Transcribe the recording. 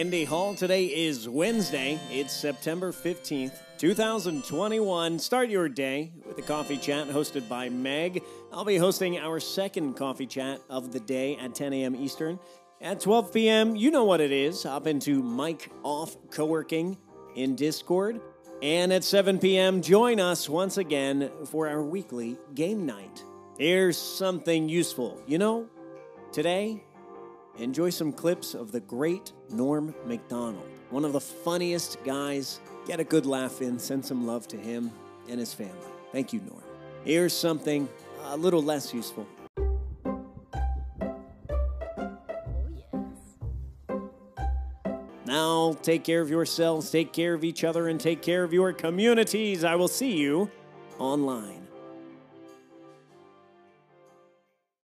Indy Hall. Today is Wednesday. It's September 15th, 2021. Start your day with a coffee chat hosted by Meg. I'll be hosting our second coffee chat of the day at 10 a.m. Eastern. At 12 p.m., you know what it is. Hop into Mic Off Co-working in Discord. And at 7 p.m., join us once again for our weekly game night. Here's something useful. You know, today, enjoy some clips of the great Norm Macdonald, one of the funniest guys. Get a good laugh in, send some love to him and his family. Thank you, Norm. Here's something a little less useful. Now, take care of yourselves, take care of each other, and take care of your communities. I will see you online.